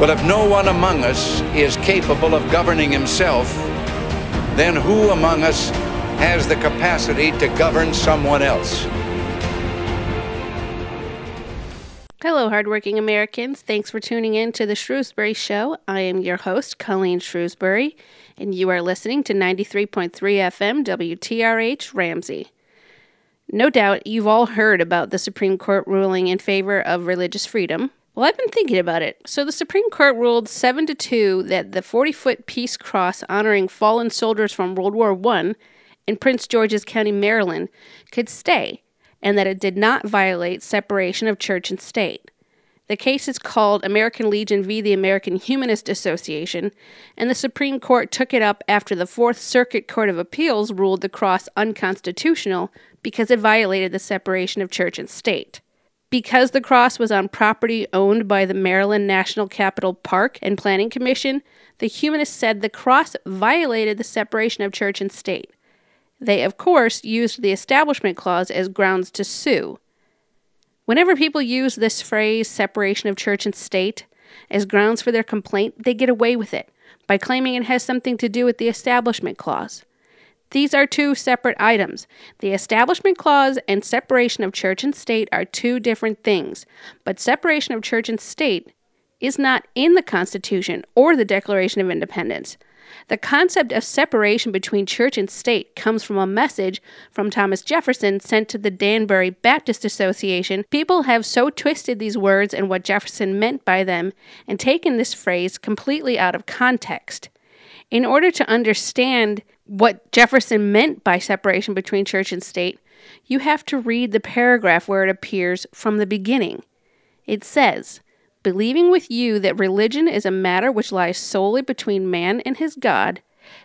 Well, if no one among us is capable of governing himself, then who among us has the capacity to govern someone else? Hello, hardworking Americans. Thanks for tuning in to the Shrewsbury Show. I am your host, Colleen Shrewsbury, and you are listening to 93.3 FM WTRH Ramsey. No doubt you've all heard about the Supreme Court ruling in favor of religious freedom. Well, I've been thinking about it. So the Supreme Court ruled 7 to 2 that the 40-foot peace cross honoring fallen soldiers from World War I in Prince George's County, Maryland could stay and that it did not violate separation of church and state. The case is called American Legion v. the American Humanist Association, and the Supreme Court took it up after the Fourth Circuit Court of Appeals ruled the cross unconstitutional because it violated the separation of church and state. Because the cross was on property owned by the Maryland National Capital Park and Planning Commission, the humanists said the cross violated the separation of church and state. They, of course, used the Establishment Clause as grounds to sue. Whenever people use this phrase, separation of church and state, as grounds for their complaint, they get away with it by claiming it has something to do with the Establishment Clause. These are two separate items. The Establishment Clause and separation of church and state are two different things, but separation of church and state is not in the Constitution or the Declaration of Independence. The concept of separation between church and state comes from a message from Thomas Jefferson sent to the Danbury Baptist Association. People have so twisted these words and what Jefferson meant by them and taken this phrase completely out of context. In order to understand what Jefferson meant by separation between church and state, you have to read the paragraph where it appears from the beginning. It says, believing with you that religion is a matter which lies solely between man and his God,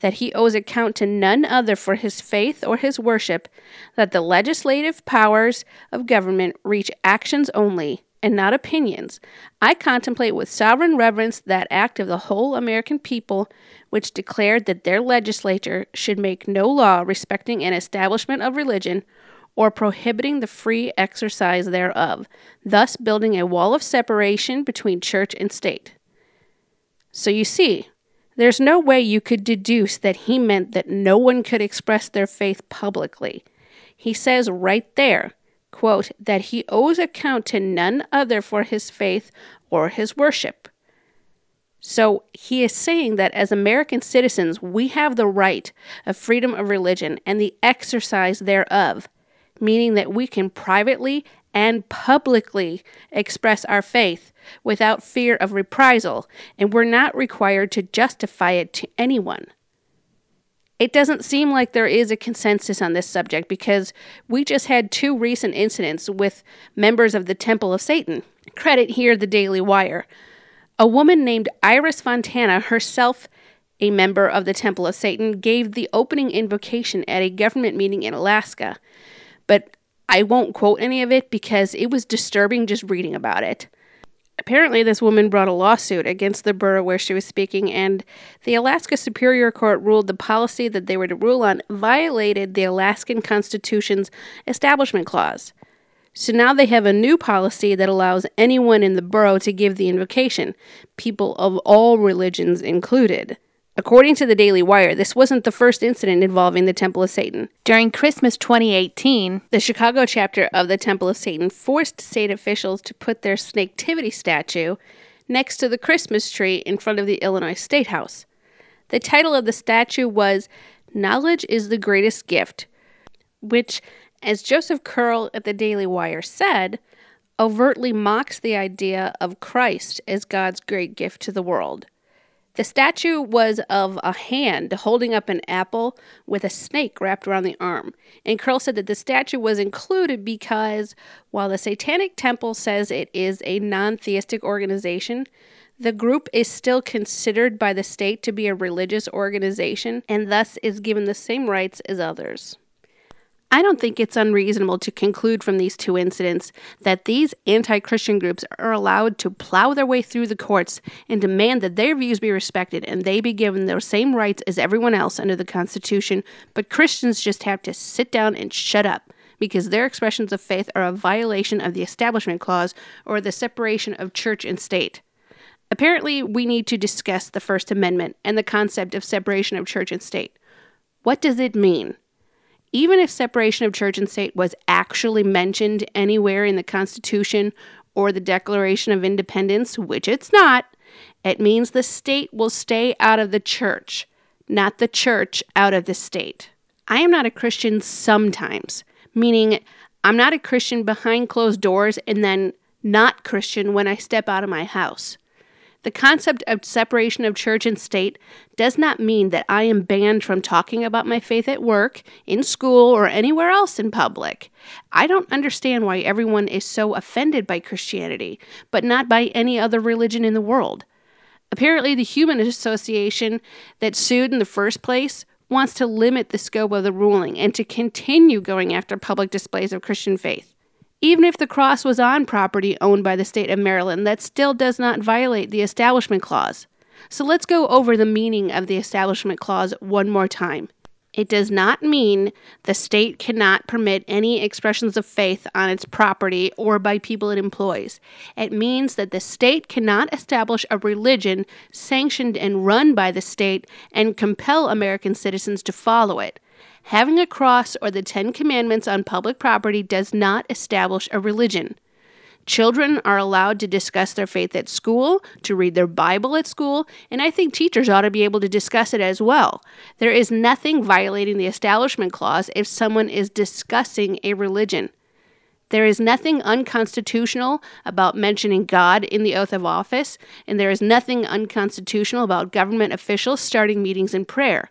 that he owes account to none other for his faith or his worship, that the legislative powers of government reach actions only, and not opinions, I contemplate with sovereign reverence that act of the whole American people which declared that their legislature should make no law respecting an establishment of religion or prohibiting the free exercise thereof, thus building a wall of separation between church and state. So you see, there's no way you could deduce that he meant that no one could express their faith publicly. He says right there, that he owes account to none other for his faith or his worship. So he is saying that as American citizens, we have the right of freedom of religion and the exercise thereof meaning that we can privately and publicly express our faith without fear of reprisal, and we're not required to justify it to anyone. It doesn't seem like there is a consensus on this subject because we just had two recent incidents with members of the Temple of Satan. Credit here the Daily Wire. A woman named Iris Fontana, herself a member of the Temple of Satan, gave the opening invocation at a government meeting in Alaska but I won't quote any of it because it was disturbing just reading about it. Apparently, this woman brought a lawsuit against the borough where she was speaking, and the Alaska Superior Court ruled the policy that they were to rule on violated the Alaskan Constitution's Establishment Clause. So now they have a new policy that allows anyone in the borough to give the invocation, people of all religions included. According to the Daily Wire, this wasn't the first incident involving the Temple of Satan. During Christmas 2018, the Chicago chapter of the Temple of Satan forced state officials to put their Snaketivity statue next to the Christmas tree in front of the Illinois State House. The title of the statue was Knowledge is the Greatest Gift, which, as Joseph Curl at the Daily Wire said, overtly mocks the idea of Christ as God's great gift to the world. The statue was of a hand holding up an apple with a snake wrapped around the arm. And Curl said that the statue was included because while the Satanic Temple says it is a non theistic organization, the group is still considered by the state to be a religious organization and thus is given the same rights as others. I don't think it's unreasonable to conclude from these two incidents that these anti Christian groups are allowed to plow their way through the courts and demand that their views be respected and they be given those same rights as everyone else under the Constitution, but Christians just have to sit down and shut up because their expressions of faith are a violation of the Establishment Clause or the separation of church and state. Apparently, we need to discuss the First Amendment and the concept of separation of church and state. What does it mean? Even if separation of church and state was actually mentioned anywhere in the Constitution or the Declaration of Independence, which it's not, it means the state will stay out of the church, not the church out of the state. I am not a Christian sometimes, meaning I'm not a Christian behind closed doors and then not Christian when I step out of my house. The concept of separation of church and state does not mean that I am banned from talking about my faith at work, in school, or anywhere else in public. I don't understand why everyone is so offended by Christianity, but not by any other religion in the world. Apparently, the Humanist Association that sued in the first place wants to limit the scope of the ruling and to continue going after public displays of Christian faith. Even if the cross was on property owned by the state of Maryland, that still does not violate the Establishment Clause. So let's go over the meaning of the Establishment Clause one more time. It does not mean the state cannot permit any expressions of faith on its property or by people it employs. It means that the state cannot establish a religion sanctioned and run by the state and compel American citizens to follow it. Having a cross or the Ten Commandments on public property does not establish a religion. Children are allowed to discuss their faith at school, to read their Bible at school, and I think teachers ought to be able to discuss it as well. There is nothing violating the Establishment Clause if someone is discussing a religion. There is nothing unconstitutional about mentioning God in the oath of office, and there is nothing unconstitutional about government officials starting meetings in prayer.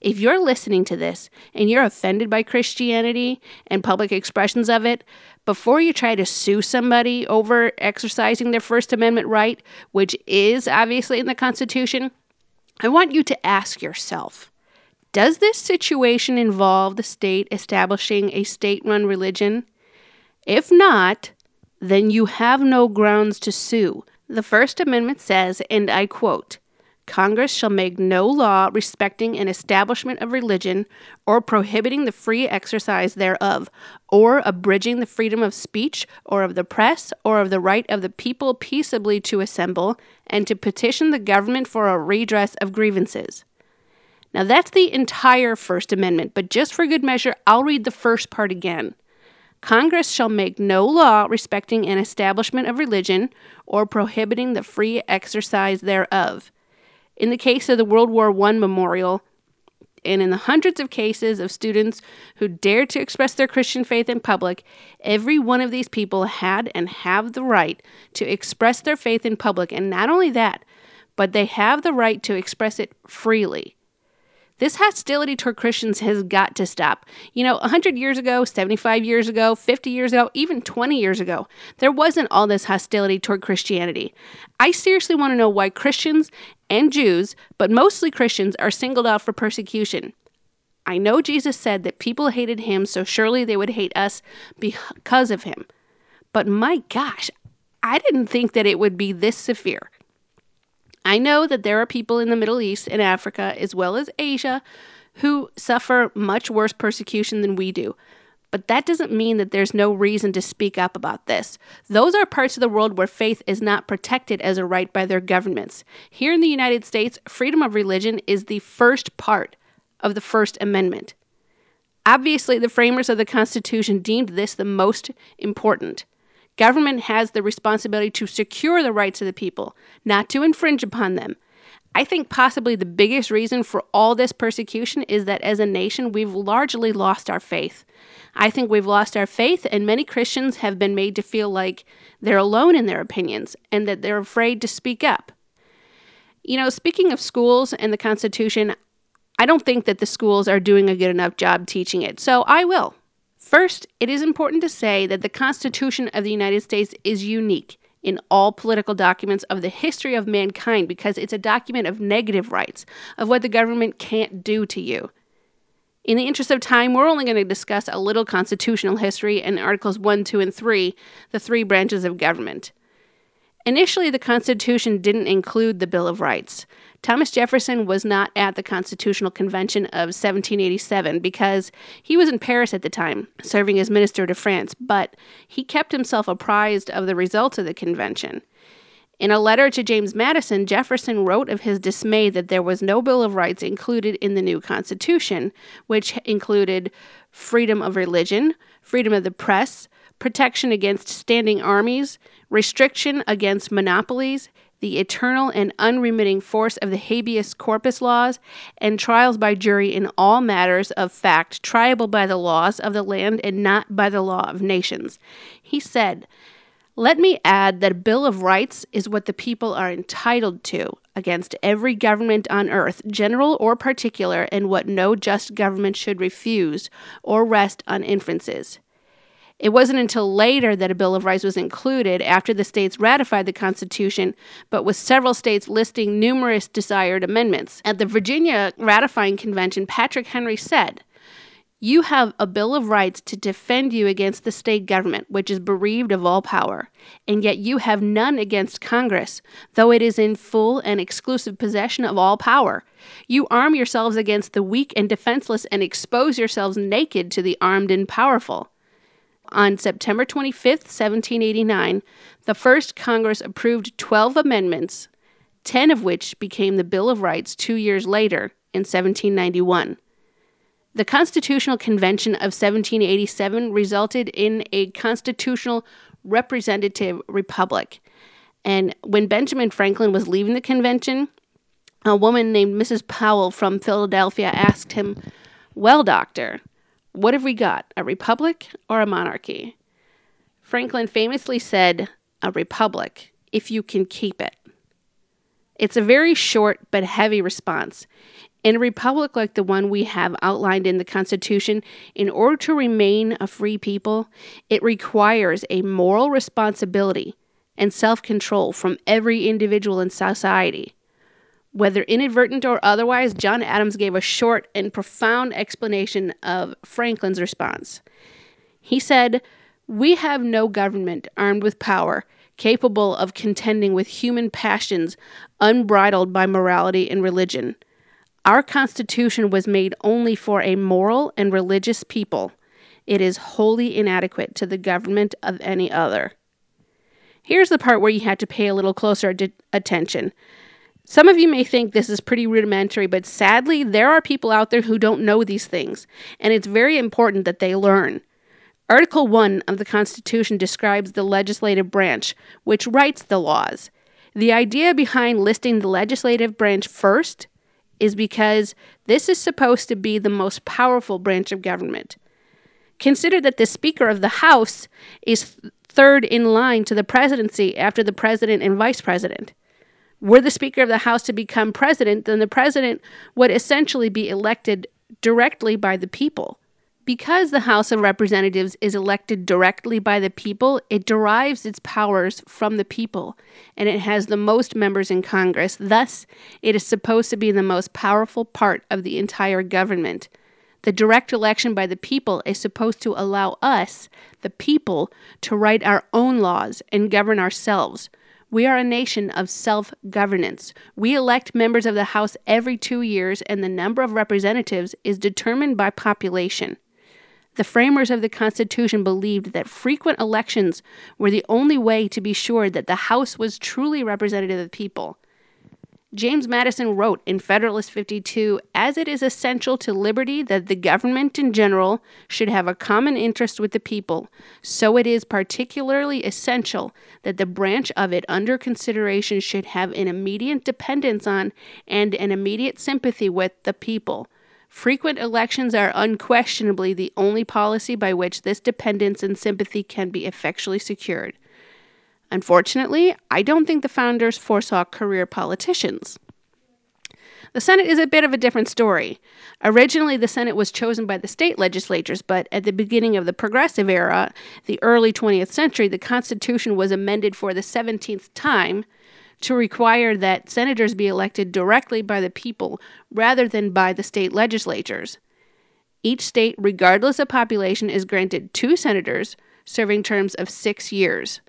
If you're listening to this and you're offended by Christianity and public expressions of it, before you try to sue somebody over exercising their First Amendment right, which is obviously in the Constitution, I want you to ask yourself Does this situation involve the state establishing a state run religion? If not, then you have no grounds to sue. The First Amendment says, and I quote, Congress shall make no law respecting an establishment of religion, or prohibiting the free exercise thereof, or abridging the freedom of speech, or of the press, or of the right of the people peaceably to assemble, and to petition the government for a redress of grievances. Now, that's the entire First Amendment, but just for good measure, I'll read the first part again. Congress shall make no law respecting an establishment of religion, or prohibiting the free exercise thereof in the case of the World War I memorial, and in the hundreds of cases of students who dared to express their Christian faith in public, every one of these people had and have the right to express their faith in public. And not only that, but they have the right to express it freely. This hostility toward Christians has got to stop. You know, 100 years ago, 75 years ago, 50 years ago, even 20 years ago, there wasn't all this hostility toward Christianity. I seriously want to know why Christians and Jews, but mostly Christians, are singled out for persecution. I know Jesus said that people hated him, so surely they would hate us because of him. But my gosh, I didn't think that it would be this severe. I know that there are people in the Middle East and Africa, as well as Asia, who suffer much worse persecution than we do. But that doesn't mean that there's no reason to speak up about this. Those are parts of the world where faith is not protected as a right by their governments. Here in the United States, freedom of religion is the first part of the First Amendment. Obviously, the framers of the Constitution deemed this the most important. Government has the responsibility to secure the rights of the people, not to infringe upon them. I think possibly the biggest reason for all this persecution is that as a nation, we've largely lost our faith. I think we've lost our faith, and many Christians have been made to feel like they're alone in their opinions and that they're afraid to speak up. You know, speaking of schools and the Constitution, I don't think that the schools are doing a good enough job teaching it, so I will. First, it is important to say that the Constitution of the United States is unique in all political documents of the history of mankind because it's a document of negative rights, of what the government can't do to you. In the interest of time, we're only going to discuss a little constitutional history in Articles 1, 2, and 3, the three branches of government. Initially, the Constitution didn't include the Bill of Rights. Thomas Jefferson was not at the Constitutional Convention of 1787 because he was in Paris at the time, serving as minister to France, but he kept himself apprised of the results of the convention. In a letter to James Madison, Jefferson wrote of his dismay that there was no Bill of Rights included in the new Constitution, which included freedom of religion, freedom of the press, protection against standing armies, restriction against monopolies, the eternal and unremitting force of the habeas corpus laws, and trials by jury in all matters of fact triable by the laws of the land and not by the law of nations. He said, let me add that a Bill of Rights is what the people are entitled to against every government on earth, general or particular, and what no just government should refuse or rest on inferences. It wasn't until later that a Bill of Rights was included after the states ratified the Constitution, but with several states listing numerous desired amendments. At the Virginia ratifying convention, Patrick Henry said, you have a Bill of Rights to defend you against the state government, which is bereaved of all power, and yet you have none against Congress, though it is in full and exclusive possession of all power. You arm yourselves against the weak and defenseless and expose yourselves naked to the armed and powerful. On September 25, 1789, the first Congress approved 12 amendments, 10 of which became the Bill of Rights two years later in 1791. The Constitutional Convention of 1787 resulted in a constitutional representative republic. And when Benjamin Franklin was leaving the convention, a woman named Mrs. Powell from Philadelphia asked him, Well, doctor, what have we got, a republic or a monarchy? Franklin famously said, A republic, if you can keep it. It's a very short but heavy response. In a republic like the one we have outlined in the Constitution, in order to remain a free people, it requires a moral responsibility and self control from every individual in society. Whether inadvertent or otherwise, John Adams gave a short and profound explanation of Franklin's response. He said, We have no government armed with power capable of contending with human passions unbridled by morality and religion. Our Constitution was made only for a moral and religious people. It is wholly inadequate to the government of any other. Here's the part where you have to pay a little closer attention. Some of you may think this is pretty rudimentary, but sadly, there are people out there who don't know these things, and it's very important that they learn. Article 1 of the Constitution describes the legislative branch, which writes the laws. The idea behind listing the legislative branch first is because this is supposed to be the most powerful branch of government. Consider that the Speaker of the House is third in line to the presidency after the president and vice president. Were the Speaker of the House to become president, then the president would essentially be elected directly by the people. Because the House of Representatives is elected directly by the people, it derives its powers from the people, and it has the most members in Congress. Thus, it is supposed to be the most powerful part of the entire government. The direct election by the people is supposed to allow us, the people, to write our own laws and govern ourselves. We are a nation of self governance. We elect members of the House every two years, and the number of representatives is determined by population. The framers of the Constitution believed that frequent elections were the only way to be sure that the House was truly representative of the people. James Madison wrote in Federalist 52 As it is essential to liberty that the government in general should have a common interest with the people, so it is particularly essential that the branch of it under consideration should have an immediate dependence on and an immediate sympathy with the people Frequent elections are unquestionably the only policy by which this dependence and sympathy can be effectually secured. Unfortunately, I don't think the founders foresaw career politicians. The Senate is a bit of a different story. Originally, the Senate was chosen by the state legislatures, but at the beginning of the progressive era, the early 20th century, the Constitution was amended for the 17th time to require that senators be elected directly by the people rather than by the state legislatures. Each state, regardless of population, is granted two senators serving terms of six years.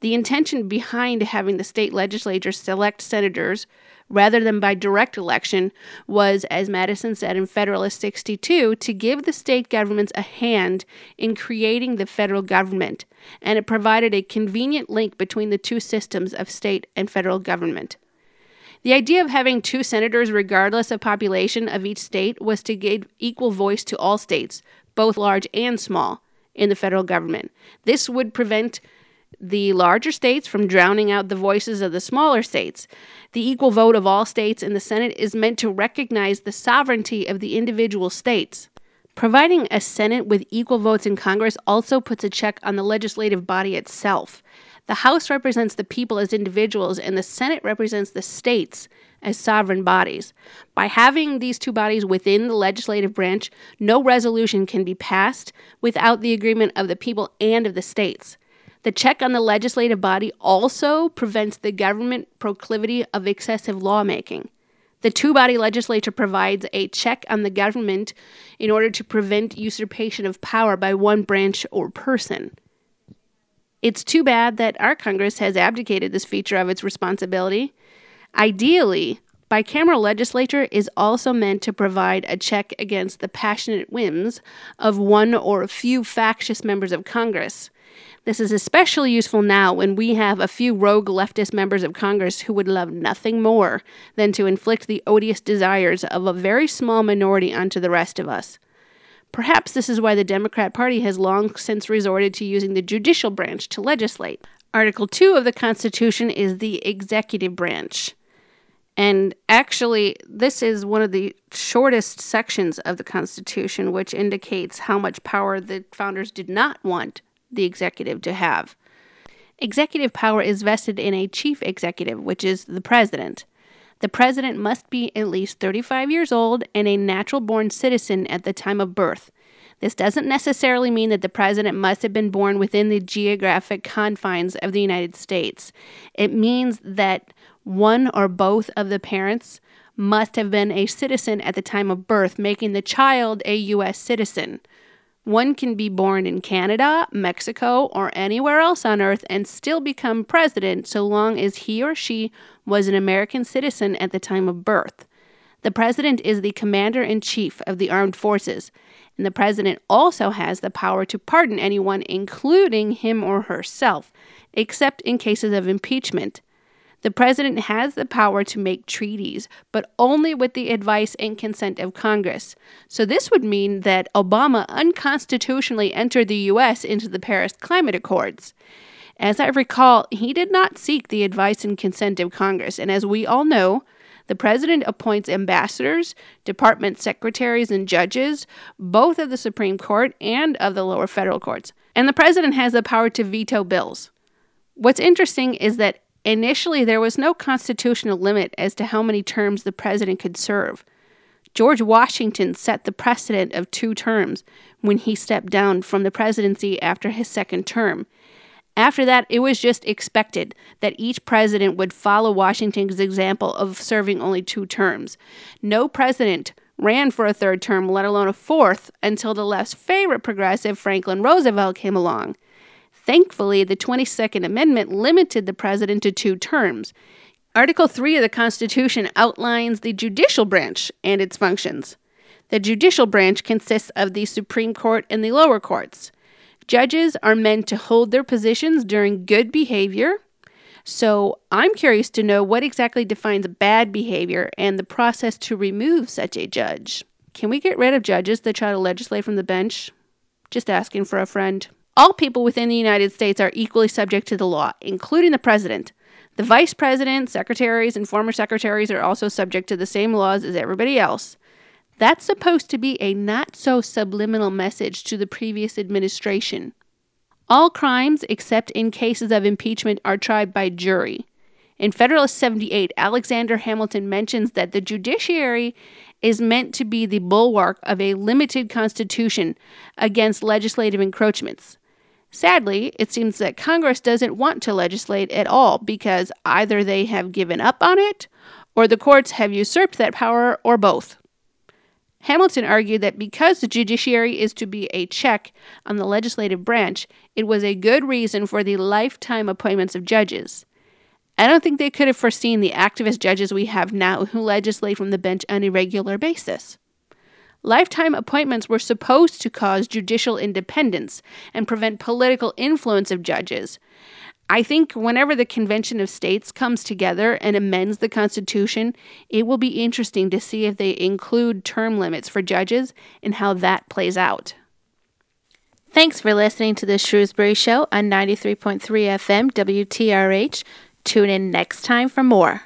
The intention behind having the state legislature select senators rather than by direct election was, as Madison said in Federalist 62, to give the state governments a hand in creating the federal government, and it provided a convenient link between the two systems of state and federal government. The idea of having two senators, regardless of population of each state, was to give equal voice to all states, both large and small, in the federal government. This would prevent the larger states from drowning out the voices of the smaller states. The equal vote of all states in the Senate is meant to recognize the sovereignty of the individual states. Providing a Senate with equal votes in Congress also puts a check on the legislative body itself. The House represents the people as individuals, and the Senate represents the states as sovereign bodies. By having these two bodies within the legislative branch, no resolution can be passed without the agreement of the people and of the states. The check on the legislative body also prevents the government proclivity of excessive lawmaking. The two body legislature provides a check on the government in order to prevent usurpation of power by one branch or person. It's too bad that our Congress has abdicated this feature of its responsibility. Ideally, bicameral legislature is also meant to provide a check against the passionate whims of one or a few factious members of Congress. This is especially useful now when we have a few rogue leftist members of Congress who would love nothing more than to inflict the odious desires of a very small minority onto the rest of us. Perhaps this is why the Democrat Party has long since resorted to using the judicial branch to legislate. Article 2 of the Constitution is the executive branch. And actually, this is one of the shortest sections of the Constitution, which indicates how much power the founders did not want the executive to have. Executive power is vested in a chief executive, which is the president. The president must be at least 35 years old and a natural born citizen at the time of birth. This doesn't necessarily mean that the president must have been born within the geographic confines of the United States. It means that one or both of the parents must have been a citizen at the time of birth, making the child a U.S. citizen. One can be born in Canada, Mexico, or anywhere else on earth and still become president so long as he or she was an American citizen at the time of birth. The president is the commander in chief of the armed forces, and the president also has the power to pardon anyone, including him or herself, except in cases of impeachment. The president has the power to make treaties, but only with the advice and consent of Congress. So, this would mean that Obama unconstitutionally entered the U.S. into the Paris Climate Accords. As I recall, he did not seek the advice and consent of Congress, and as we all know, the president appoints ambassadors, department secretaries, and judges, both of the Supreme Court and of the lower federal courts. And the president has the power to veto bills. What's interesting is that Initially, there was no constitutional limit as to how many terms the president could serve. George Washington set the precedent of two terms when he stepped down from the presidency after his second term. After that, it was just expected that each president would follow Washington's example of serving only two terms. No president ran for a third term, let alone a fourth, until the less favorite progressive Franklin Roosevelt came along. Thankfully, the 22nd Amendment limited the president to two terms. Article 3 of the Constitution outlines the judicial branch and its functions. The judicial branch consists of the Supreme Court and the lower courts. Judges are meant to hold their positions during good behavior. So, I'm curious to know what exactly defines bad behavior and the process to remove such a judge. Can we get rid of judges that try to legislate from the bench? Just asking for a friend. All people within the United States are equally subject to the law, including the president. The vice president, secretaries, and former secretaries are also subject to the same laws as everybody else. That's supposed to be a not so subliminal message to the previous administration. All crimes, except in cases of impeachment, are tried by jury. In Federalist 78, Alexander Hamilton mentions that the judiciary is meant to be the bulwark of a limited constitution against legislative encroachments. Sadly, it seems that Congress doesn't want to legislate at all because either they have given up on it or the courts have usurped that power or both. Hamilton argued that because the judiciary is to be a check on the legislative branch, it was a good reason for the lifetime appointments of judges. I don't think they could have foreseen the activist judges we have now who legislate from the bench on a regular basis. Lifetime appointments were supposed to cause judicial independence and prevent political influence of judges. I think whenever the Convention of States comes together and amends the Constitution, it will be interesting to see if they include term limits for judges and how that plays out. Thanks for listening to the Shrewsbury Show on 93.3 FM WTRH. Tune in next time for more.